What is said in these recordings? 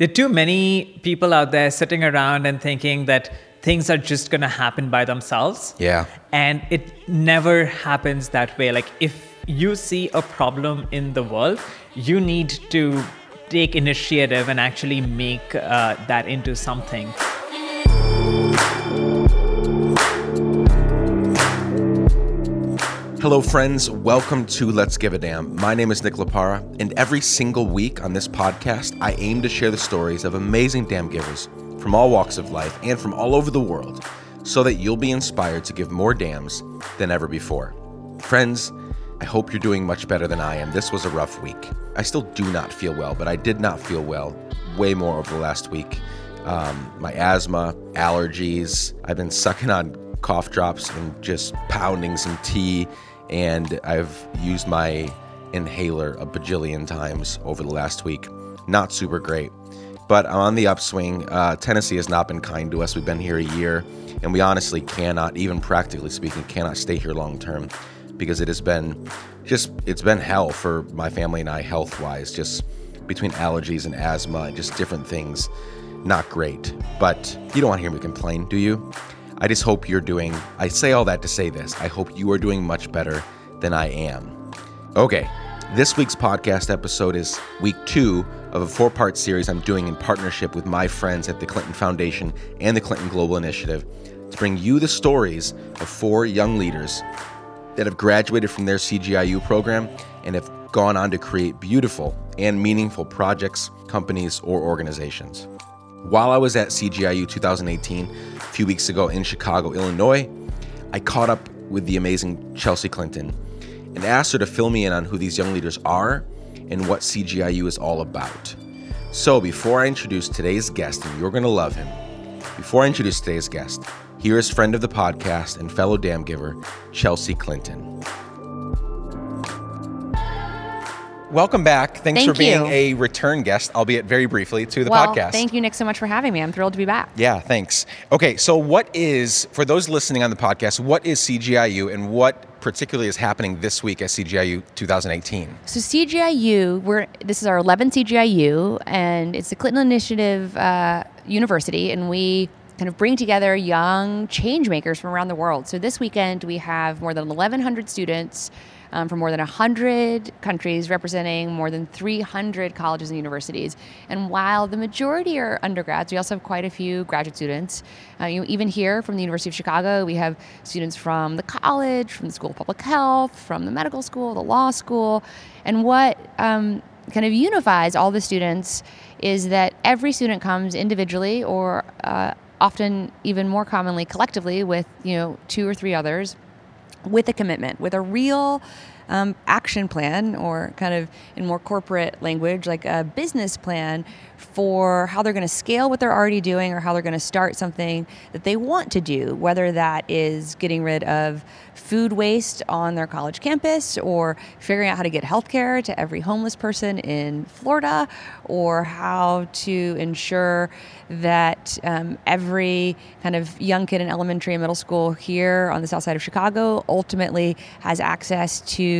there are too many people out there sitting around and thinking that things are just going to happen by themselves. Yeah. And it never happens that way. Like, if you see a problem in the world, you need to take initiative and actually make uh, that into something. Hello, friends. Welcome to Let's Give a Damn. My name is Nick Laparra, and every single week on this podcast, I aim to share the stories of amazing damn givers from all walks of life and from all over the world so that you'll be inspired to give more damns than ever before. Friends, I hope you're doing much better than I am. This was a rough week. I still do not feel well, but I did not feel well way more over the last week. Um, my asthma, allergies, I've been sucking on cough drops and just pounding some tea and I've used my inhaler a bajillion times over the last week. Not super great, but I'm on the upswing. Uh, Tennessee has not been kind to us. We've been here a year, and we honestly cannot, even practically speaking, cannot stay here long term because it has been just it's been hell for my family and I health wise. Just between allergies and asthma and just different things, not great. But you don't want to hear me complain, do you? I just hope you're doing, I say all that to say this. I hope you are doing much better than I am. Okay, this week's podcast episode is week two of a four part series I'm doing in partnership with my friends at the Clinton Foundation and the Clinton Global Initiative to bring you the stories of four young leaders that have graduated from their CGIU program and have gone on to create beautiful and meaningful projects, companies, or organizations. While I was at CGIU 2018, a few weeks ago in Chicago, Illinois, I caught up with the amazing Chelsea Clinton and asked her to fill me in on who these young leaders are and what CGIU is all about. So, before I introduce today's guest, and you're going to love him, before I introduce today's guest, here is friend of the podcast and fellow damn giver, Chelsea Clinton. Welcome back. Thanks Thank for being you. a return guest, albeit very briefly, to the well, podcast. thank you, Nick, so much for having me. I'm thrilled to be back. Yeah, thanks. Okay, so what is, for those listening on the podcast, what is CGIU and what particularly is happening this week at CGIU 2018? So CGIU, we're this is our 11th CGIU, and it's the Clinton Initiative uh, University, and we kind of bring together young change makers from around the world. So this weekend we have more than 1,100 students. Um, from more than 100 countries, representing more than 300 colleges and universities. And while the majority are undergrads, we also have quite a few graduate students. Uh, you know, even here from the University of Chicago, we have students from the college, from the School of Public Health, from the medical school, the law school. And what um, kind of unifies all the students is that every student comes individually or uh, often even more commonly collectively with you know two or three others with a commitment, with a real um, action plan, or kind of in more corporate language, like a business plan for how they're going to scale what they're already doing or how they're going to start something that they want to do, whether that is getting rid of food waste on their college campus or figuring out how to get healthcare to every homeless person in Florida or how to ensure that um, every kind of young kid in elementary and middle school here on the south side of Chicago ultimately has access to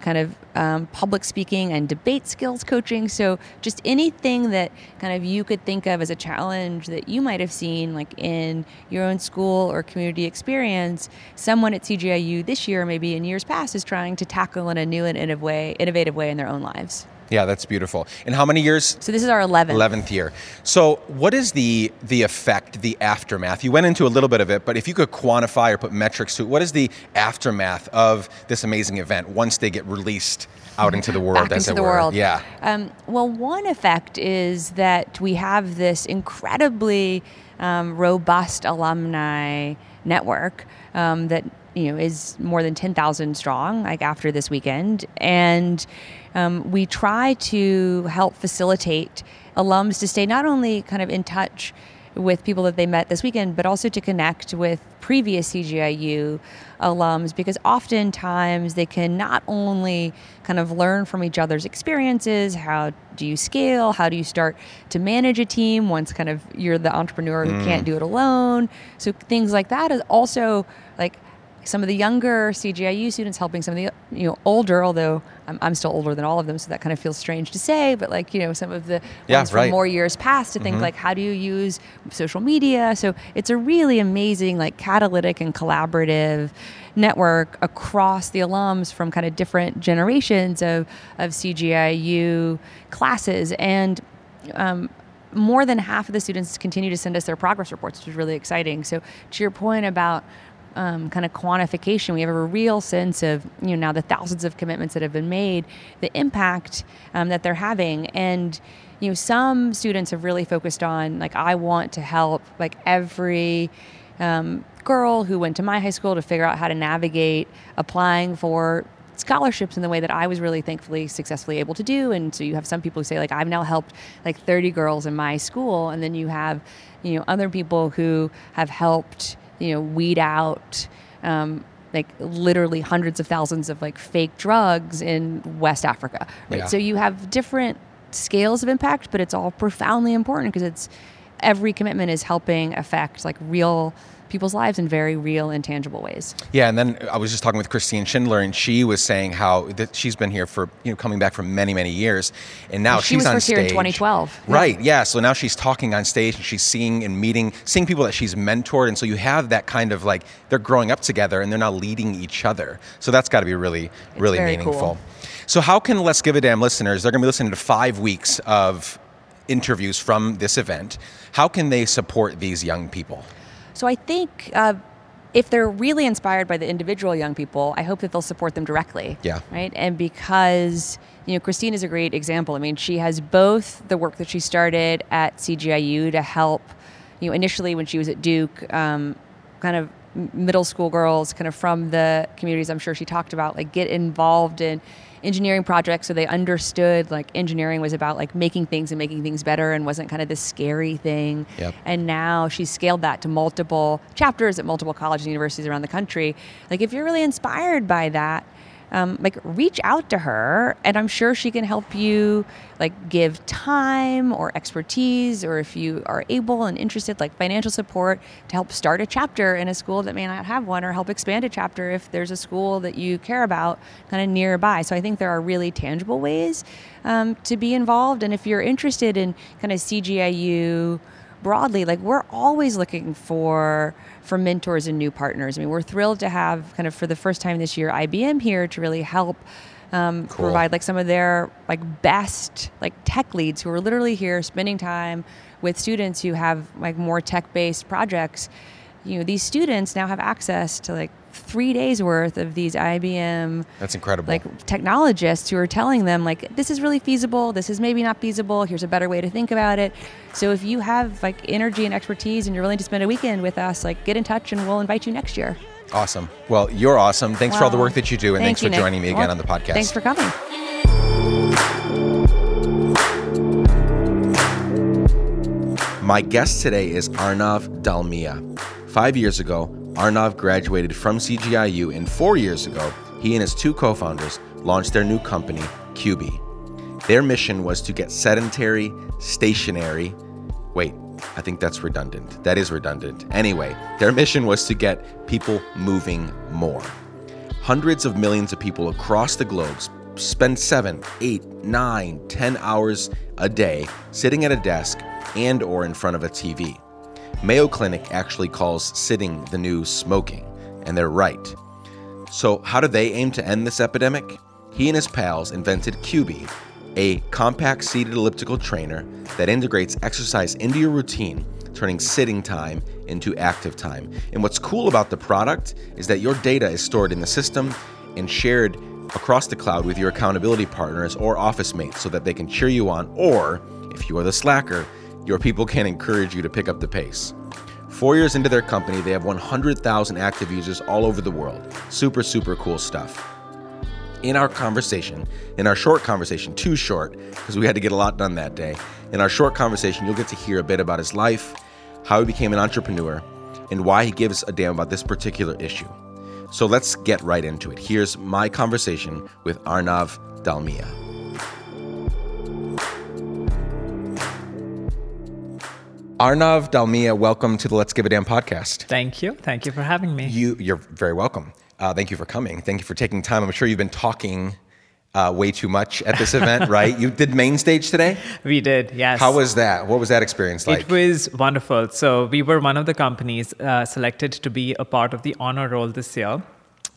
kind of um, public speaking and debate skills coaching. So just anything that kind of you could think of as a challenge that you might have seen like in your own school or community experience, someone at CGIU this year, maybe in years past, is trying to tackle in a new and innovative way, innovative way in their own lives. Yeah, that's beautiful. And how many years? So this is our 11th. 11th year. So, what is the the effect, the aftermath? You went into a little bit of it, but if you could quantify or put metrics to it, what is the aftermath of this amazing event once they get released out into the world, back as into it the were? world. Yeah. Um, well, one effect is that we have this incredibly um, robust alumni network um, that you know is more than 10,000 strong like after this weekend and um, we try to help facilitate alums to stay not only kind of in touch with people that they met this weekend, but also to connect with previous CGIU alums because oftentimes they can not only kind of learn from each other's experiences, how do you scale, how do you start to manage a team once kind of you're the entrepreneur who can't do it alone. So things like that is also like some of the younger CGIU students helping some of the you know older, although I'm, I'm still older than all of them, so that kind of feels strange to say. But like you know some of the Yeah, ones right. from more years past to think like how do you use social media? So it's a really amazing like catalytic and collaborative network across the alums from kind of different generations of of CGIU classes and. Um, more than half of the students continue to send us their progress reports, which is really exciting. So, to your point about um, kind of quantification, we have a real sense of you know now the thousands of commitments that have been made, the impact um, that they're having, and you know some students have really focused on like I want to help like every um, girl who went to my high school to figure out how to navigate applying for scholarships in the way that I was really thankfully successfully able to do. And so you have some people who say like I've now helped like 30 girls in my school, and then you have you know other people who have helped you know weed out. Um, like literally hundreds of thousands of like fake drugs in West Africa, right? Yeah. So you have different scales of impact, but it's all profoundly important because it's every commitment is helping affect like real people's lives in very real and tangible ways. Yeah, and then I was just talking with Christine Schindler, and she was saying how that she's been here for you know coming back for many many years, and now She she's was on first stage. here in 2012. Right. Yeah. So now she's talking on stage, and she's seeing and meeting, seeing people that she's mentored, and so you have that kind of like they're growing up together, and they're now leading each other. So that's got to be really really meaningful. cool. So how can Let's Give a Damn listeners? They're going to be listening to five weeks of interviews from this event. How can they support these young people? So I think uh, if they're really inspired by the individual young people, I hope that they'll support them directly. Yeah. Right. And because you know Christine is a great example. I mean, she has both the work that she started at CGIU to help. You know, initially when she was at Duke, um, kind of middle school girls, kind of from the communities I'm sure she talked about, like get involved in engineering projects so they understood like engineering was about like making things and making things better and wasn't kind of this scary thing Yep. and now she's scaled that to multiple chapters at multiple colleges and universities around the country like if you're really inspired by that um, like reach out to her and i'm sure she can help you like give time or expertise or if you are able and interested like financial support to help start a chapter in a school that may not have one or help expand a chapter if there's a school that you care about kind of nearby. So i think there are really tangible ways um, to be involved and if you're interested in kind of cgiu broadly like we're always looking for for mentors and new partners i mean we're thrilled to have kind of for the first time this year ibm here to really help um, Cool. provide like some of their like best like tech leads who are literally here spending time with students who have like more tech based projects you know these students now have access to like three days worth of these ibm That's incredible. like technologists who are telling them like this is really feasible this is maybe not feasible here's a better way to think about it so if you have like energy and expertise and you're willing to spend a weekend with us like get in touch and we'll invite you next year awesome. Well, you're awesome. Thanks for all the work that you do, and Thank thanks you, for Nick. joining me again Well, on the podcast. thanks for coming My guest today is Arnav Dalmia. Five years ago, Arnav graduated from CGIU, and four years ago, he and his two co founders launched their new company, Cubii. Their mission was to get sedentary, stationary, wait, I think that's redundant. That is redundant. Anyway, their mission was to get people moving more. Hundreds of millions of people across the globe spend seven, eight, nine, ten hours a day sitting at a desk and or in front of a TV. Mayo Clinic actually calls sitting the new smoking, and they're right. So, how do they aim to end this epidemic? He and his pals invented Cubii, a compact seated elliptical trainer that integrates exercise into your routine, turning sitting time into active time. And what's cool about the product is that your data is stored in the system and shared across the cloud with your accountability partners or office mates so that they can cheer you on, or if you are the slacker, your people can encourage you to pick up the pace. Four years into their company, they have 100,000 active users all over the world. Super, super cool stuff. In our conversation, in our short conversation, too short, because we had to get a lot done that day, in our short conversation, you'll get to hear a bit about his life, how he became an entrepreneur, and why he gives a damn about this particular issue. So let's get right into it. Here's my conversation with Arnav Dalmia. Arnav Dalmia, welcome to the Let's Give a Damn podcast. Thank you. Thank you for having me. You, you're very welcome. Uh, thank you for coming. Thank you for taking time. I'm sure you've been talking uh, way too much at this event, right? You did main stage today. We did, yes. How was that? What was that experience like? It was wonderful. So we were one of the companies uh, selected to be a part of the honor roll this year.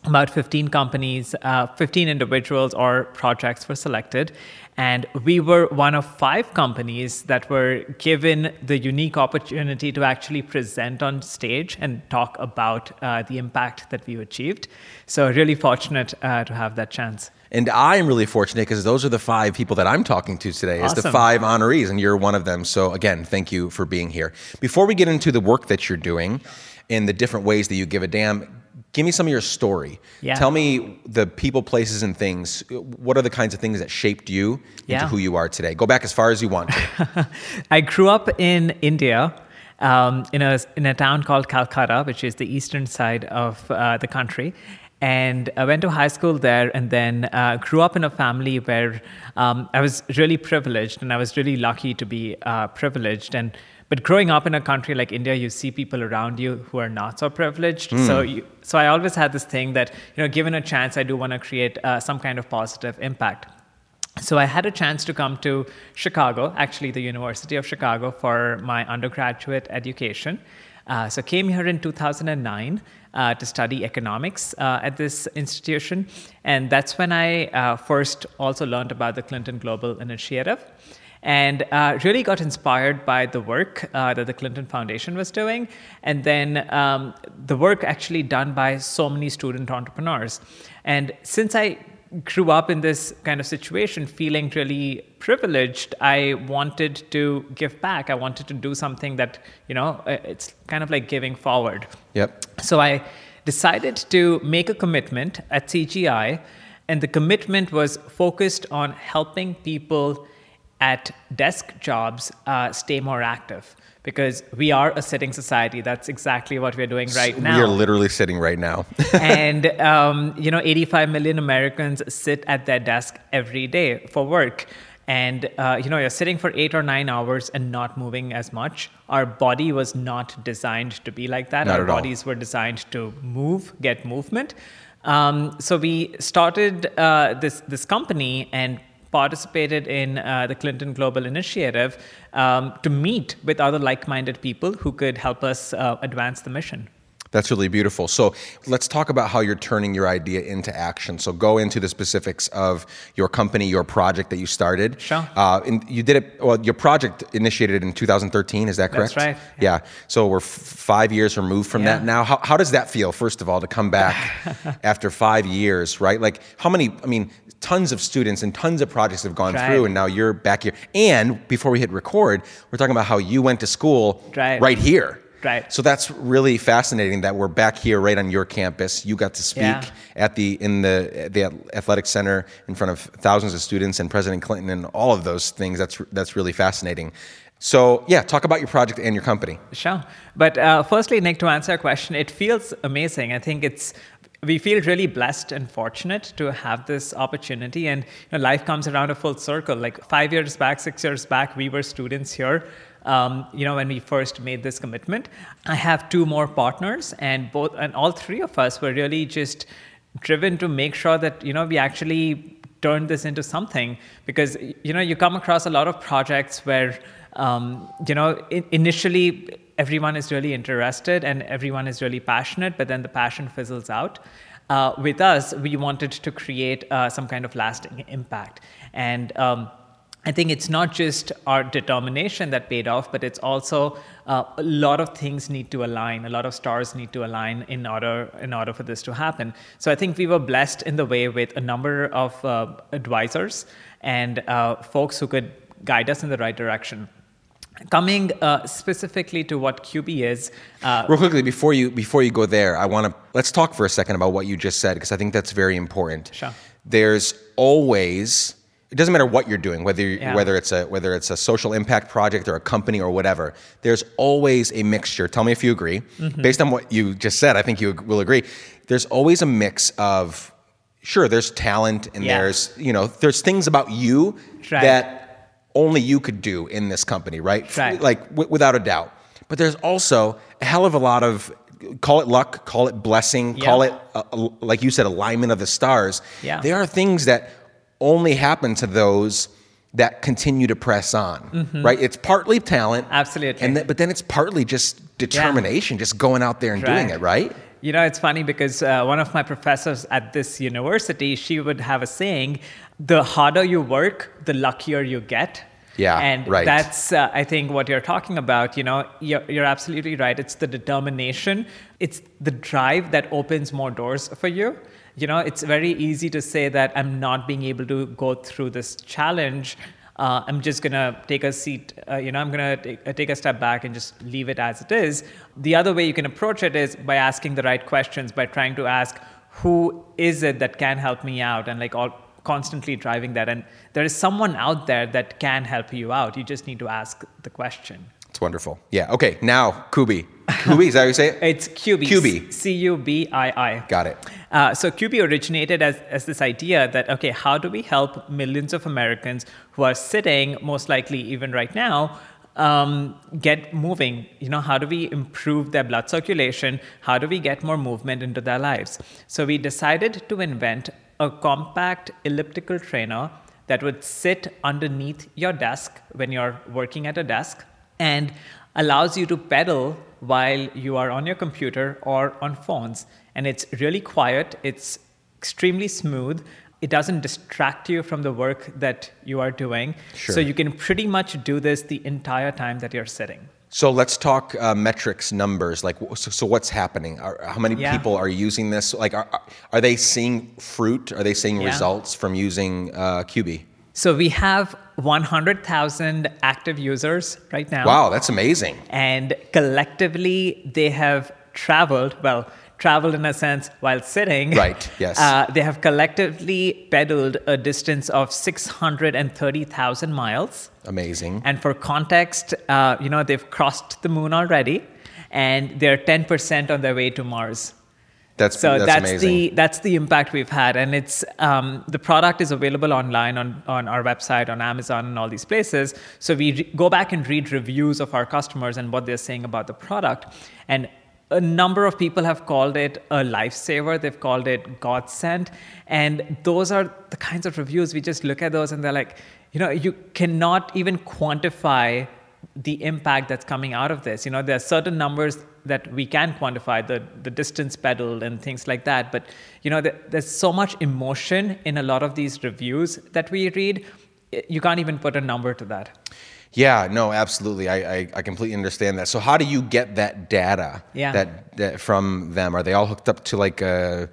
About 15 companies, uh, 15 individuals or projects were selected. And we were one of five companies that were given the unique opportunity to actually present on stage and talk about uh, the impact that we achieved. So, really fortunate uh, to have that chance. And I'm really fortunate because those are the five people that I'm talking to today, is the five honorees, and you're one of them. So again, thank you for being here. Before we get into the work that you're doing and the different ways that you give a damn, give me some of your story. Yeah. Tell me the people, places, and things. What are the kinds of things that shaped you into Yeah. who you are today? Go back as far as you want. I grew up in India, um, in a in a town called Calcutta, which is the eastern side of uh, the country. And I went to high school there, and then uh, grew up in a family where um, I was really privileged, and I was really lucky to be uh, privileged. And but growing up in a country like India, you see people around you who are not so privileged. So you, so I always had this thing that you know, given a chance, I do want to create uh, some kind of positive impact. So I had a chance to come to Chicago, actually the University of Chicago, for my undergraduate education. Uh, so came here in 2009 uh, to study economics uh, at this institution, and that's when I uh, first also learned about the Clinton Global Initiative, and uh, really got inspired by the work uh, that the Clinton Foundation was doing, and then um, the work actually done by so many student entrepreneurs. And since I grew up in this kind of situation feeling really privileged i wanted to give back i wanted to do something that you know it's kind of like giving forward Yep. so i decided to make a commitment at cgi and the commitment was focused on helping people at desk jobs uh, stay more active because we are a sitting society. That's exactly what we're doing right now We are literally sitting right now. and um, you know 85 million americans sit at their desk every day for work. And uh, you know you're sitting for eight or nine hours and not moving as much. Our body was not designed to be like that. Not our at all. bodies were designed to move get movement. Um, so we started uh, this this company and participated in uh, the Clinton Global Initiative um, to meet with other like-minded people who could help us uh, advance the mission. That's really beautiful. So let's talk about how you're turning your idea into action. So go into the specifics of your company, your project that you started. Sure. Uh, and you did it. Well, your project initiated in 2013. Is that correct? That's right, Yeah. So we're f- five years removed from that now. How, how does that feel? First of all, to come back after five years, right? Like how many? I mean, tons of students and tons of projects have gone Right. through, and now you're back here. And before we hit record, we're talking about how you went to school Right. right here. Right. So that's really fascinating that we're back here right on your campus. You got to speak Yeah. at the in the the athletic center in front of thousands of students and President Clinton and all of those things. That's that's really fascinating. So yeah, talk about your project and your company. Sure. But uh, firstly, Nick, to answer your question, it feels amazing. I think it's we feel really blessed and fortunate to have this opportunity, and you know, life comes around a full circle. Like five years back, six years back, we were students here. Um, you know, when we first made this commitment, I have two more partners, and both and all three of us were really just driven to make sure that you know we actually turn this into something because you know you come across a lot of projects where um, you know initially everyone is really interested and everyone is really passionate but then the passion fizzles out uh, with us we wanted to create uh, some kind of lasting impact and um, I think it's not just our determination that paid off, but it's also uh, a lot of things need to align. A lot of stars need to align in order in order for this to happen. So I think we were blessed in the way with a number of uh, advisors and uh, folks who could guide us in the right direction. Coming uh, specifically to what Cubii is, uh, Real quickly before you before you go there, I want to let's talk for a second about what you just said because I think that's very important. Sure. There's always it doesn't matter what you're doing, whether Yeah. whether it's a whether it's a social impact project or a company or whatever. There's always a mixture. Tell me if you agree. Mm-hmm. Based on what you just said, I think you will agree. There's always a mix of sure. There's talent and Yeah. there's you know there's things about you Right. that only you could do in this company, right? Right. Like w- without a doubt. But there's also a hell of a lot of call it luck, call it blessing, Yeah. call it uh, uh, like you said, alignment of the stars. Yeah. There are things that only happen to those that continue to press on, right? It's partly talent, Mm-hmm. Absolutely. and th- but then it's partly just determination, just going out there and doing it, right? You know, it's funny because uh, one of my professors at this university, she would have a saying, the harder you work, the luckier you get. Yeah, and right. that's uh, I think what you're talking about. You know, you're, you're absolutely right. It's the determination, it's the drive that opens more doors for you. You know, it's very easy to say that I'm not being able to go through this challenge. Uh, I'm just gonna take a seat. Uh, you know, I'm gonna take, uh, take a step back and just leave it as it is. The other way you can approach it is by asking the right questions, by trying to ask who is it that can help me out, and like all constantly driving that. And there is someone out there that can help you out. You just need to ask the question. It's wonderful. Yeah. Okay. Now, Kubi. Kubi, is that how you say it? It's Cubii. Cubii. C U B I I. Got it. Uh, so Cubii originated as, as this idea that okay, how do we help millions of Americans who are sitting, most likely even right now, um, get moving? You know, how do we improve their blood circulation? How do we get more movement into their lives? So we decided to invent a compact elliptical trainer that would sit underneath your desk when you're working at a desk and allows you to pedal while you are on your computer or on phones. And it's really quiet, it's extremely smooth. It doesn't distract you from the work that you are doing. Sure. So you can pretty much do this the entire time that you're sitting. So let's talk uh, metrics, numbers. Like, so, so what's happening? Are, how many Yeah. people are using this? Like, are, are- they seeing fruit? Are they seeing Yeah. results from using uh, Cubii? So we have 100,000 active users right now. Wow, that's amazing. and collectively they have traveled well traveled in a sense while sitting Right, yes. uh, they have collectively pedaled a distance of 630000 miles Amazing. and for context uh, you know they've crossed the moon already and they're 10% on their way to mars That's so that's, that's, amazing. the that's the impact we've had, and it's um, the product is available online on on our website, on Amazon, and all these places. So we re- go back and read reviews of our customers and what they're saying about the product, and a number of people have called it a lifesaver. They've called it godsend, and those are the kinds of reviews we just look at those and they're like, you know, you cannot even quantify the impact that's coming out of this. You know, there are certain numbers that we can quantify, the, the distance pedaled and things like that. But, you know, there, there's so much emotion in a lot of these reviews that we read, you can't even put a number to that. Yeah, no, absolutely. I, I, I completely understand that. So how do you get that data Yeah. that, that from them? Are they all hooked up to like a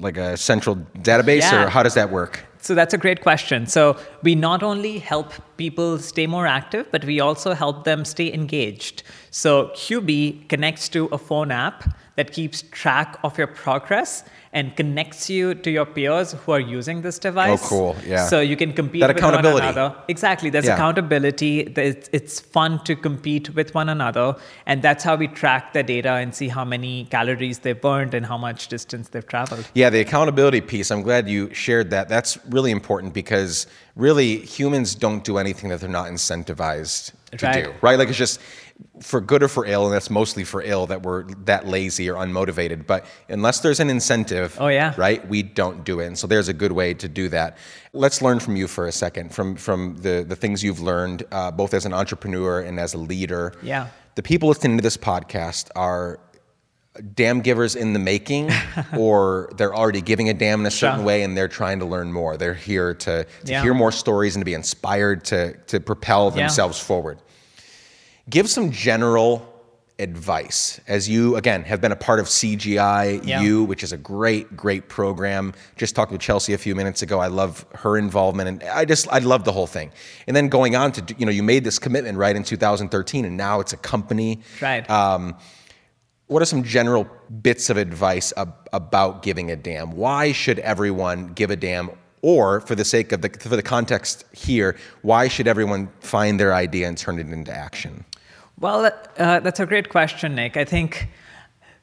like a central database Yeah. or how does that work? So that's a great question. So we not only help people stay more active, but we also help them stay engaged. So Cubii connects to a phone app that keeps track of your progress and connects you to your peers who are using this device. Oh, cool. Yeah. So you can compete That with one accountability. another. Exactly. There's Yeah. accountability. There's- It's fun to compete with one another. And that's how we track the data and see how many calories they've burned and how much distance they've traveled. Yeah, the accountability piece. I'm glad you shared that. That's really important because really humans don't do anything that they're not incentivized to Right. do. Right? Like it's just for good or for ill, and that's mostly for ill that we're that lazy or unmotivated. But unless there's an incentive, Oh, yeah. right, we don't do it. And so there's a good way to do that. Let's learn from you for a second, from from the the things you've learned, uh, both as an entrepreneur and as a leader. Yeah. The people listening to this podcast are damn givers in the making or they're already giving a damn in a certain Sure. way and they're trying to learn more they're here to, to Yeah. hear more stories and to be inspired to, to propel Yeah. themselves forward give some general advice as you again have been a part of cgi Yeah. u which is a great great program just talked with chelsea a few minutes ago i love her involvement and i just i love the whole thing and then going on to you know you made this commitment right in 2013 and now it's a company Right. Um, what are some general bits of advice ab- about giving a damn? Why should everyone give a damn? Or for the sake of the for the context here, why should everyone find their idea and turn it into action? Well, uh, that's a great question, Nick. I think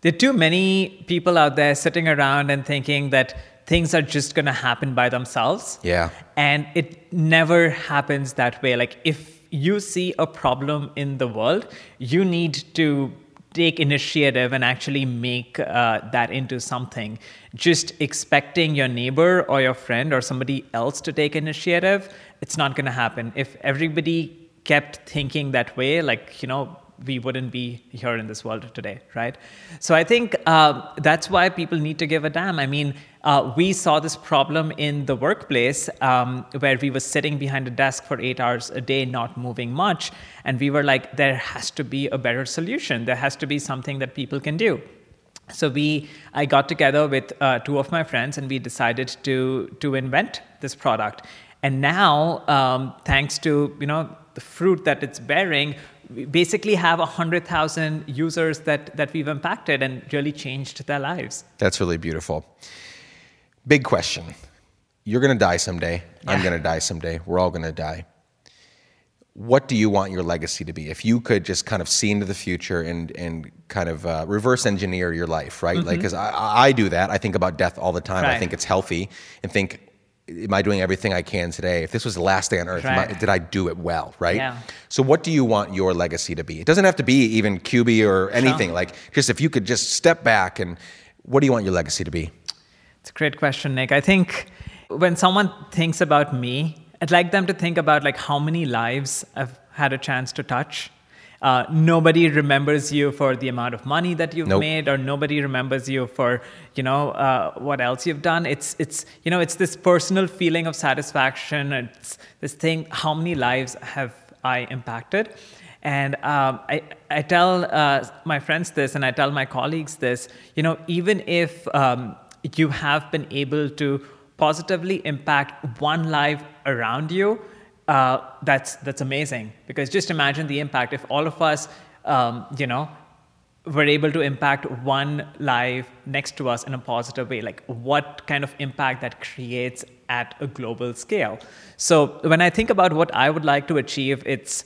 there are too many people out there sitting around and thinking that things are just going to happen by themselves. Yeah. And it never happens that way. Like, if you see a problem in the world, you need to take initiative and actually make uh, that into something. Just expecting your neighbor or your friend or somebody else to take initiative, it's not going to happen. If everybody kept thinking that way, like, you know, we wouldn't be here in this world today, right? So I think uh, that's why people need to give a damn. I mean, uh, we saw this problem in the workplace um, where we were sitting behind a desk for eight hours a day, not moving much, and we were like, there has to be a better solution. There has to be something that people can do. So we, I got together with uh, two of my friends, and we decided to to invent this product. And now, um, thanks to you know the fruit that it's bearing, we basically have 100,000 users that, that we've impacted and really changed their lives. That's really beautiful. Big question. You're going to die someday. Yeah. I'm going to die someday. We're all going to die. What do you want your legacy to be? If you could just kind of see into the future and, and kind of uh, reverse engineer your life, right? Mm-hmm. Like, because I, I do that. I think about death all the time. Right. I think it's healthy and think am I doing everything I can today? If this was the last day on earth, right. I, did I do it well? Right. Yeah. So, what do you want your legacy to be? It doesn't have to be even Cubii or anything. Sure. Like, just if you could just step back and what do you want your legacy to be? It's a great question, Nick. I think when someone thinks about me, I'd like them to think about like how many lives I've had a chance to touch uh, nobody remembers you for the amount of money that you've nope. made, or nobody remembers you for you know uh, what else you've done. It's it's you know it's this personal feeling of satisfaction. It's this thing. How many lives have I impacted? And um, I, I tell uh, my friends this, and I tell my colleagues this. You know, even if um, you have been able to positively impact one life around you, uh, that's that's amazing. Because just imagine the impact. If all of us um, you know were able to impact one life next to us in a positive way like what kind of impact that creates at a global scale? So when i think about what i would like to achieve it's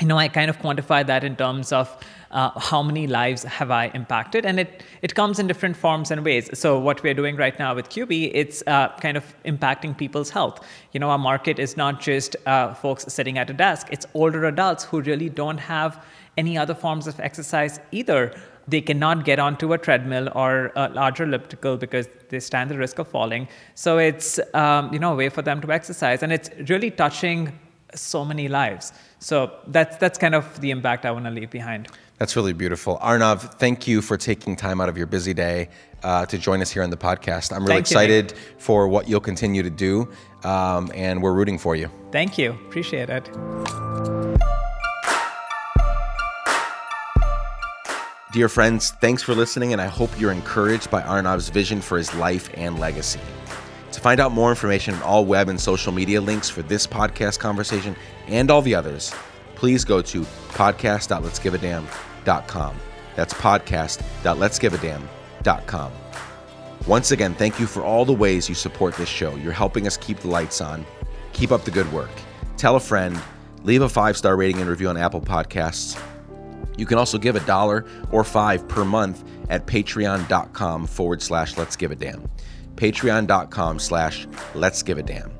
you know i kind of quantify that in terms of uh, how many lives have I impacted? And it, it comes in different forms and ways. So what we're doing right now with Cubii, it's uh, kind of impacting people's health. You know, our market is not just uh, folks sitting at a desk, it's older adults who really don't have any other forms of exercise either. They cannot get onto a treadmill or a larger elliptical because they stand the risk of falling. So it's um, you know a way for them to exercise, and it's really touching so many lives. So that's that's kind of the impact I want to leave behind. That's really beautiful. Arnav, thank you for taking time out of your busy day uh, to join us here on the podcast. I'm really thank excited you, for what you'll continue to do, um, and we're rooting for you. Thank you. Appreciate it. Dear friends, thanks for listening, and I hope you're encouraged by Arnav's vision for his life and legacy. To find out more information on all web and social media links for this podcast conversation and all the others, please go to podcast.let'sgiveadamn.com. That's podcast.let'sgiveadamn.com. Once again, thank you for all the ways you support this show. You're helping us keep the lights on. Keep up the good work. Tell a friend, leave a five star rating and review on Apple Podcasts. You can also give a dollar or five per month at patreon.com forward slash let's give a damn. Patreon.com slash let's give a damn.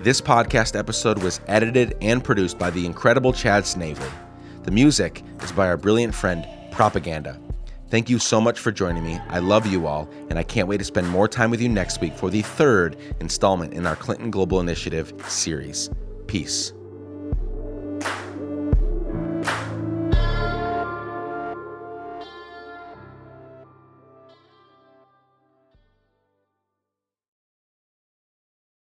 This podcast episode was edited and produced by the incredible Chad Snavely. The music is by our brilliant friend, Propaganda. Thank you so much for joining me. I love you all, and I can't wait to spend more time with you next week for the third installment in our Clinton Global Initiative series. Peace.